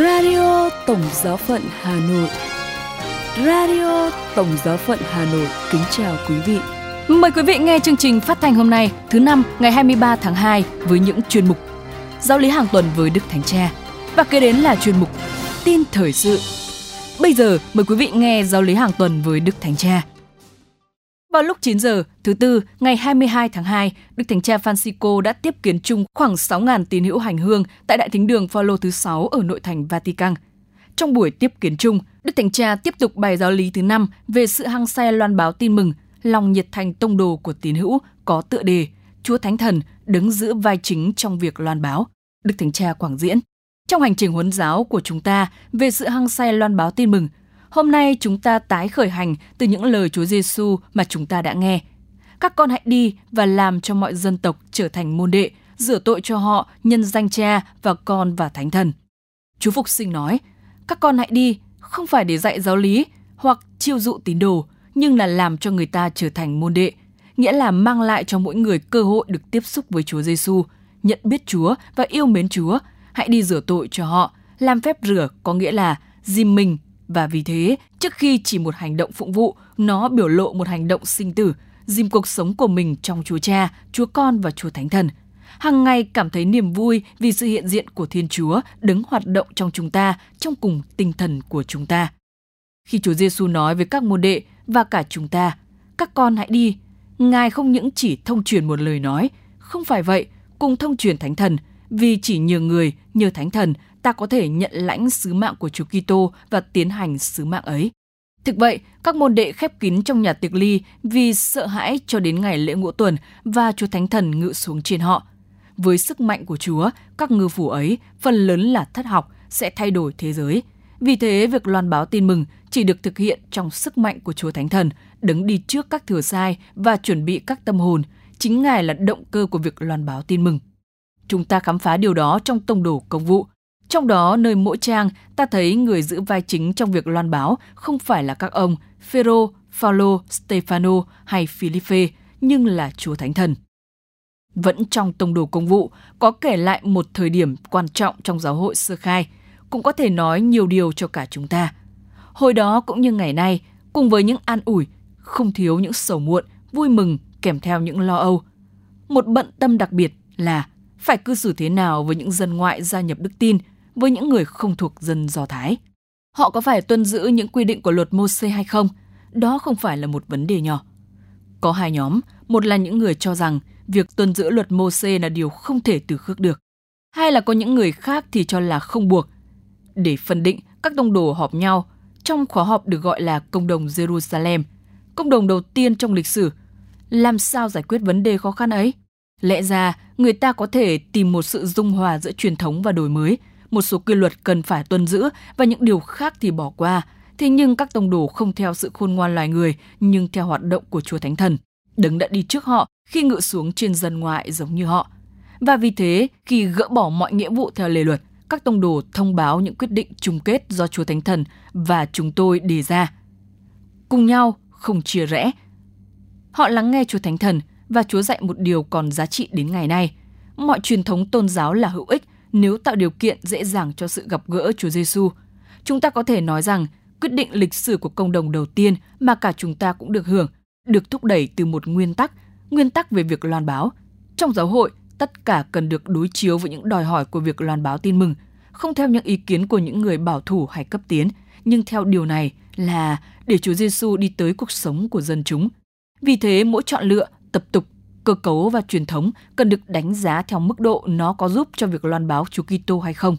Radio Tổng Giáo phận Hà Nội. Radio Tổng Giáo phận Hà Nội kính chào quý vị. Mời quý vị nghe chương trình phát thanh hôm nay, thứ năm ngày 23 tháng 2 với những chuyên mục Giáo lý hàng tuần với Đức Thánh Cha và kế đến là chuyên mục Tin thời sự. Bây giờ mời quý vị nghe giáo lý hàng tuần với Đức Thánh Cha. Vào lúc 9 giờ, thứ Tư, ngày 22 tháng 2, Đức Thánh Cha Francisco đã tiếp kiến chung khoảng 6.000 tín hữu hành hương tại Đại Thính đường Phaolô thứ 6 ở nội thành Vatican. Trong buổi tiếp kiến chung, Đức Thánh Cha tiếp tục bài giáo lý thứ năm về sự hăng say loan báo tin mừng, lòng nhiệt thành tông đồ của tín hữu có tựa đề Chúa Thánh Thần đứng giữ vai chính trong việc loan báo. Đức Thánh Cha quảng diễn. Trong hành trình huấn giáo của chúng ta về sự hăng say loan báo tin mừng, Hôm nay chúng ta tái khởi hành từ những lời Chúa Giêsu mà chúng ta đã nghe. Các con hãy đi và làm cho mọi dân tộc trở thành môn đệ, rửa tội cho họ nhân danh Cha và Con và Thánh Thần. Chúa Phục Sinh nói, các con hãy đi, không phải để dạy giáo lý hoặc chiêu dụ tín đồ, nhưng là làm cho người ta trở thành môn đệ, nghĩa là mang lại cho mỗi người cơ hội được tiếp xúc với Chúa Giêsu, nhận biết Chúa và yêu mến Chúa. Hãy đi rửa tội cho họ. Làm phép rửa có nghĩa là dìm mình và vì thế, trước khi chỉ một hành động phụng vụ, nó biểu lộ một hành động sinh tử, dìm cuộc sống của mình trong Chúa Cha, Chúa Con và Chúa Thánh Thần. Hằng ngày cảm thấy niềm vui vì sự hiện diện của Thiên Chúa đứng hoạt động trong chúng ta, trong cùng tinh thần của chúng ta. Khi Chúa Giêsu nói với các môn đệ và cả chúng ta, các con hãy đi, Ngài không những chỉ thông truyền một lời nói, không phải vậy, cùng thông truyền Thánh Thần, vì chỉ nhờ người, nhờ Thánh Thần ta có thể nhận lãnh sứ mạng của Chúa Kitô và tiến hành sứ mạng ấy. Thực vậy, các môn đệ khép kín trong nhà tiệc ly vì sợ hãi cho đến ngày lễ ngũ tuần và Chúa Thánh Thần ngự xuống trên họ. Với sức mạnh của Chúa, các ngư phủ ấy phần lớn là thất học sẽ thay đổi thế giới. Vì thế, việc loan báo tin mừng chỉ được thực hiện trong sức mạnh của Chúa Thánh Thần, đứng đi trước các thừa sai và chuẩn bị các tâm hồn. Chính Ngài là động cơ của việc loan báo tin mừng. Chúng ta khám phá điều đó trong tông đồ công vụ. Trong đó, nơi mỗi trang, ta thấy người giữ vai chính trong việc loan báo không phải là các ông Phêrô, Phaolô, Stefano hay Philippe, nhưng là Chúa Thánh Thần. Vẫn trong tông đồ công vụ, có kể lại một thời điểm quan trọng trong giáo hội sơ khai, cũng có thể nói nhiều điều cho cả chúng ta. Hồi đó cũng như ngày nay, cùng với những an ủi, không thiếu những sầu muộn, vui mừng kèm theo những lo âu. Một bận tâm đặc biệt là phải cư xử thế nào với những dân ngoại gia nhập đức tin – với những người không thuộc dân Do Thái. Họ có phải tuân giữ những quy định của luật mô hay không? Đó không phải là một vấn đề nhỏ. Có hai nhóm, một là những người cho rằng việc tuân giữ luật mô là điều không thể từ khước được. Hai là có những người khác thì cho là không buộc. Để phân định, các tông đồ họp nhau trong khóa họp được gọi là Công đồng Jerusalem, công đồng đầu tiên trong lịch sử. Làm sao giải quyết vấn đề khó khăn ấy? Lẽ ra, người ta có thể tìm một sự dung hòa giữa truyền thống và đổi mới – một số quy luật cần phải tuân giữ và những điều khác thì bỏ qua. Thế nhưng các tông đồ không theo sự khôn ngoan loài người, nhưng theo hoạt động của Chúa Thánh Thần. Đấng đã đi trước họ khi ngự xuống trên dân ngoại giống như họ. Và vì thế, khi gỡ bỏ mọi nghĩa vụ theo lề luật, các tông đồ thông báo những quyết định chung kết do Chúa Thánh Thần và chúng tôi đề ra. Cùng nhau, không chia rẽ. Họ lắng nghe Chúa Thánh Thần và Chúa dạy một điều còn giá trị đến ngày nay. Mọi truyền thống tôn giáo là hữu ích nếu tạo điều kiện dễ dàng cho sự gặp gỡ Chúa Giêsu. Chúng ta có thể nói rằng quyết định lịch sử của cộng đồng đầu tiên mà cả chúng ta cũng được hưởng được thúc đẩy từ một nguyên tắc, nguyên tắc về việc loan báo. Trong giáo hội, tất cả cần được đối chiếu với những đòi hỏi của việc loan báo tin mừng, không theo những ý kiến của những người bảo thủ hay cấp tiến, nhưng theo điều này là để Chúa Giêsu đi tới cuộc sống của dân chúng. Vì thế, mỗi chọn lựa, tập tục cơ cấu và truyền thống cần được đánh giá theo mức độ nó có giúp cho việc loan báo Chúa Kitô hay không.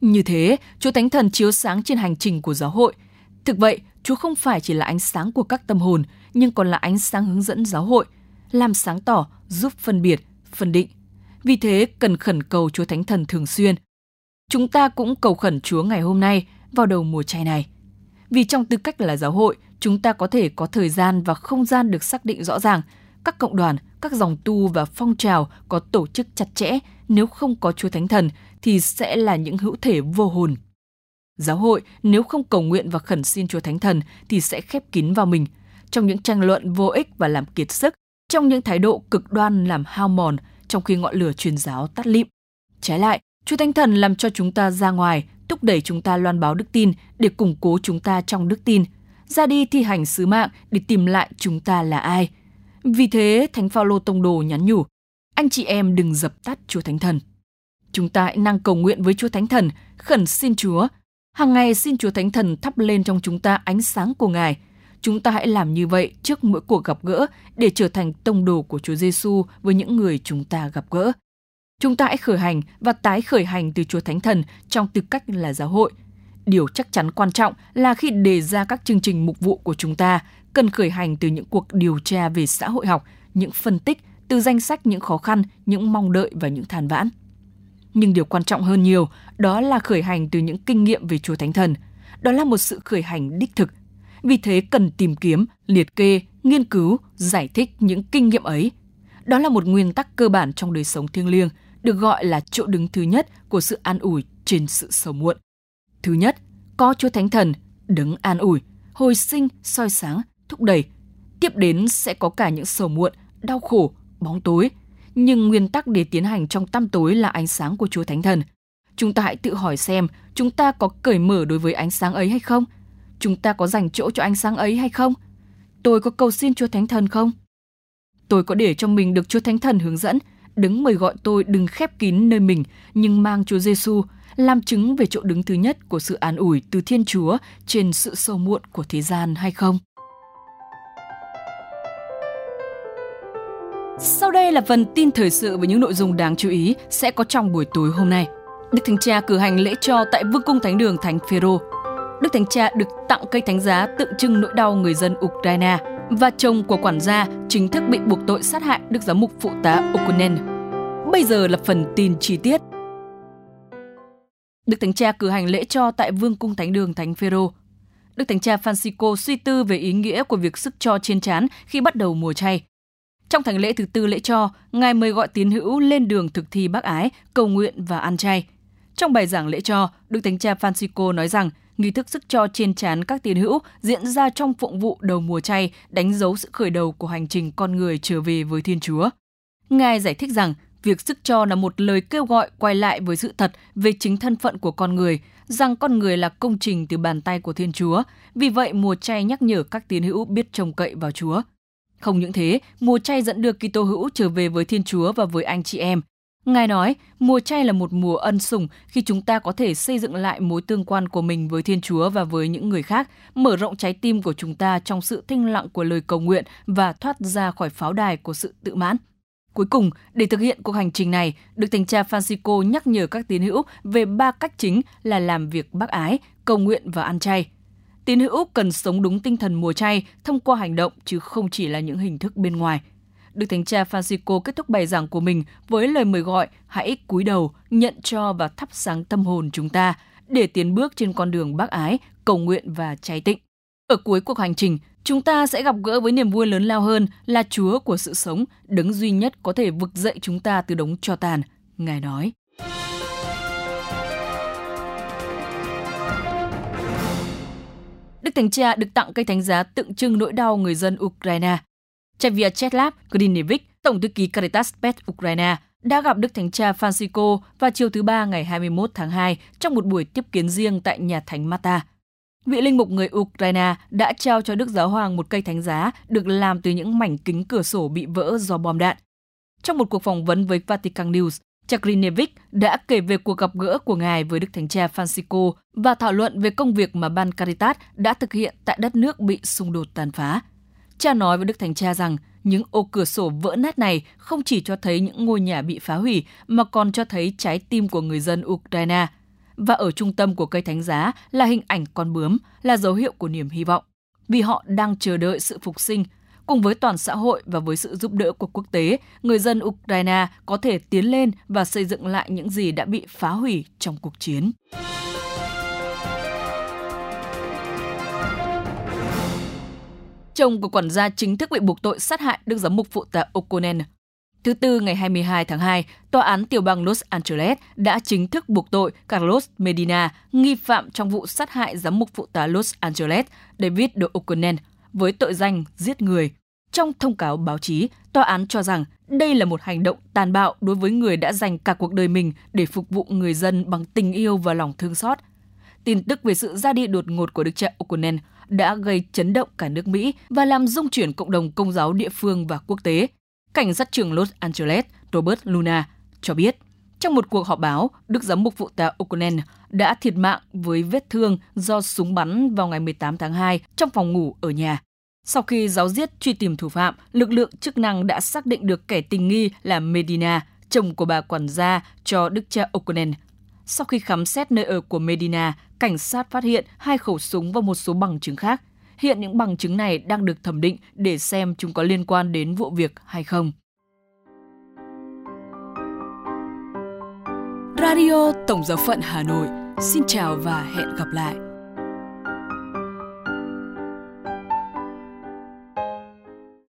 Như thế, Chúa Thánh Thần chiếu sáng trên hành trình của giáo hội. Thực vậy, Chúa không phải chỉ là ánh sáng của các tâm hồn, nhưng còn là ánh sáng hướng dẫn giáo hội, làm sáng tỏ, giúp phân biệt, phân định. Vì thế, cần khẩn cầu Chúa Thánh Thần thường xuyên. Chúng ta cũng cầu khẩn Chúa ngày hôm nay, vào đầu mùa chay này. Vì trong tư cách là giáo hội, chúng ta có thể có thời gian và không gian được xác định rõ ràng – các cộng đoàn, các dòng tu và phong trào có tổ chức chặt chẽ nếu không có Chúa Thánh Thần thì sẽ là những hữu thể vô hồn. Giáo hội nếu không cầu nguyện và khẩn xin Chúa Thánh Thần thì sẽ khép kín vào mình, trong những tranh luận vô ích và làm kiệt sức, trong những thái độ cực đoan làm hao mòn, trong khi ngọn lửa truyền giáo tắt lịm. Trái lại, Chúa Thánh Thần làm cho chúng ta ra ngoài, thúc đẩy chúng ta loan báo đức tin để củng cố chúng ta trong đức tin, ra đi thi hành sứ mạng để tìm lại chúng ta là ai. Vì thế, Thánh Phaolô tông đồ nhắn nhủ, anh chị em đừng dập tắt Chúa Thánh Thần. Chúng ta hãy năng cầu nguyện với Chúa Thánh Thần, khẩn xin Chúa. Hàng ngày xin Chúa Thánh Thần thắp lên trong chúng ta ánh sáng của Ngài. Chúng ta hãy làm như vậy trước mỗi cuộc gặp gỡ để trở thành tông đồ của Chúa Giêsu với những người chúng ta gặp gỡ. Chúng ta hãy khởi hành và tái khởi hành từ Chúa Thánh Thần trong tư cách là giáo hội. Điều chắc chắn quan trọng là khi đề ra các chương trình mục vụ của chúng ta, cần khởi hành từ những cuộc điều tra về xã hội học, những phân tích, từ danh sách những khó khăn, những mong đợi và những than vãn. Nhưng điều quan trọng hơn nhiều, đó là khởi hành từ những kinh nghiệm về Chúa Thánh Thần. Đó là một sự khởi hành đích thực. Vì thế cần tìm kiếm, liệt kê, nghiên cứu, giải thích những kinh nghiệm ấy. Đó là một nguyên tắc cơ bản trong đời sống thiêng liêng, được gọi là chỗ đứng thứ nhất của sự an ủi trên sự sầu muộn. Thứ nhất, có Chúa Thánh Thần, đứng an ủi, hồi sinh, soi sáng, thúc đẩy. Tiếp đến sẽ có cả những sầu muộn, đau khổ, bóng tối. Nhưng nguyên tắc để tiến hành trong tăm tối là ánh sáng của Chúa Thánh Thần. Chúng ta hãy tự hỏi xem chúng ta có cởi mở đối với ánh sáng ấy hay không? Chúng ta có dành chỗ cho ánh sáng ấy hay không? Tôi có cầu xin Chúa Thánh Thần không? Tôi có để cho mình được Chúa Thánh Thần hướng dẫn, đứng mời gọi tôi đừng khép kín nơi mình, nhưng mang Chúa Giêsu làm chứng về chỗ đứng thứ nhất của sự an ủi từ Thiên Chúa trên sự sâu muộn của thế gian hay không? Sau đây là phần tin thời sự với những nội dung đáng chú ý sẽ có trong buổi tối hôm nay. Đức Thánh Cha cử hành lễ cho tại Vương cung Thánh đường, Thánh Phêrô. Đức Thánh Cha được tặng cây thánh giá tượng trưng nỗi đau người dân Ukraine và chồng của quản gia chính thức bị buộc tội sát hại Đức Giám mục Phụ tá Okunen. Bây giờ là phần tin chi tiết. Đức Thánh Cha cử hành lễ cho tại Vương cung Thánh đường, Thánh Phêrô. Đức Thánh Cha Francisco suy tư về ý nghĩa của việc sức cho trên chán khi bắt đầu mùa chay. Trong thánh lễ thứ tư lễ cho, Ngài mời gọi tín hữu lên đường thực thi bác ái, cầu nguyện và ăn chay. Trong bài giảng lễ cho, Đức Thánh Cha Francisco nói rằng nghi thức sức cho trên chán các tín hữu diễn ra trong phụng vụ đầu mùa chay, đánh dấu sự khởi đầu của hành trình con người trở về với Thiên Chúa. Ngài giải thích rằng việc sức cho là một lời kêu gọi quay lại với sự thật về chính thân phận của con người, rằng con người là công trình từ bàn tay của Thiên Chúa. Vì vậy, mùa chay nhắc nhở các tín hữu biết trông cậy vào Chúa. Không những thế, mùa chay dẫn đưa Kitô hữu trở về với Thiên Chúa và với anh chị em. Ngài nói, mùa chay là một mùa ân sủng khi chúng ta có thể xây dựng lại mối tương quan của mình với Thiên Chúa và với những người khác, mở rộng trái tim của chúng ta trong sự thinh lặng của lời cầu nguyện và thoát ra khỏi pháo đài của sự tự mãn. Cuối cùng, để thực hiện cuộc hành trình này, Đức Thánh Cha Francisco nhắc nhở các tín hữu về ba cách chính là làm việc bác ái, cầu nguyện và ăn chay – tín hữu cần sống đúng tinh thần mùa chay thông qua hành động chứ không chỉ là những hình thức bên ngoài. Đức Thánh Cha Francisco kết thúc bài giảng của mình với lời mời gọi hãy cúi đầu, nhận cho và thắp sáng tâm hồn chúng ta để tiến bước trên con đường bác ái, cầu nguyện và cháy tịnh. Ở cuối cuộc hành trình, chúng ta sẽ gặp gỡ với niềm vui lớn lao hơn là Chúa của sự sống, đấng duy nhất có thể vực dậy chúng ta từ đống cho tàn. Ngài nói. Thánh Cha được tặng cây thánh giá tượng trưng nỗi đau người dân Ukraine. Chevia Chetlap Grinevich, Tổng thư ký Caritas Pet Ukraine, đã gặp Đức Thánh Cha Francisco vào chiều thứ Ba ngày 21 tháng 2 trong một buổi tiếp kiến riêng tại nhà thánh Mata. Vị linh mục người Ukraine đã trao cho Đức Giáo Hoàng một cây thánh giá được làm từ những mảnh kính cửa sổ bị vỡ do bom đạn. Trong một cuộc phỏng vấn với Vatican News, Chakrinevich đã kể về cuộc gặp gỡ của ngài với Đức Thánh Cha Francisco và thảo luận về công việc mà Ban Caritas đã thực hiện tại đất nước bị xung đột tàn phá. Cha nói với Đức Thánh Cha rằng những ô cửa sổ vỡ nát này không chỉ cho thấy những ngôi nhà bị phá hủy mà còn cho thấy trái tim của người dân Ukraine. Và ở trung tâm của cây thánh giá là hình ảnh con bướm, là dấu hiệu của niềm hy vọng. Vì họ đang chờ đợi sự phục sinh Cùng với toàn xã hội và với sự giúp đỡ của quốc tế, người dân Ukraine có thể tiến lên và xây dựng lại những gì đã bị phá hủy trong cuộc chiến. Chồng của quản gia chính thức bị buộc tội sát hại Đức Giám mục phụ tá O'Connell. Thứ Tư ngày 22 tháng 2, Tòa án tiểu bang Los Angeles đã chính thức buộc tội Carlos Medina, nghi phạm trong vụ sát hại giám mục phụ tá Los Angeles David de O'Connell với tội danh giết người. Trong thông cáo báo chí, tòa án cho rằng đây là một hành động tàn bạo đối với người đã dành cả cuộc đời mình để phục vụ người dân bằng tình yêu và lòng thương xót. tin tức về sự ra đi đột ngột của đức cha O'Connell đã gây chấn động cả nước Mỹ và làm rung chuyển cộng đồng công giáo địa phương và quốc tế. Cảnh sát trưởng Los Angeles Robert Luna cho biết, trong một cuộc họp báo, Đức Giám mục Phụ tá O'Connell đã thiệt mạng với vết thương do súng bắn vào ngày 18 tháng 2 trong phòng ngủ ở nhà. Sau khi giáo giết truy tìm thủ phạm, lực lượng chức năng đã xác định được kẻ tình nghi là Medina, chồng của bà quản gia cho đức cha O'Connell. Sau khi khám xét nơi ở của Medina, cảnh sát phát hiện hai khẩu súng và một số bằng chứng khác. Hiện những bằng chứng này đang được thẩm định để xem chúng có liên quan đến vụ việc hay không. Radio Tổng giáo phận Hà Nội. Xin chào và hẹn gặp lại.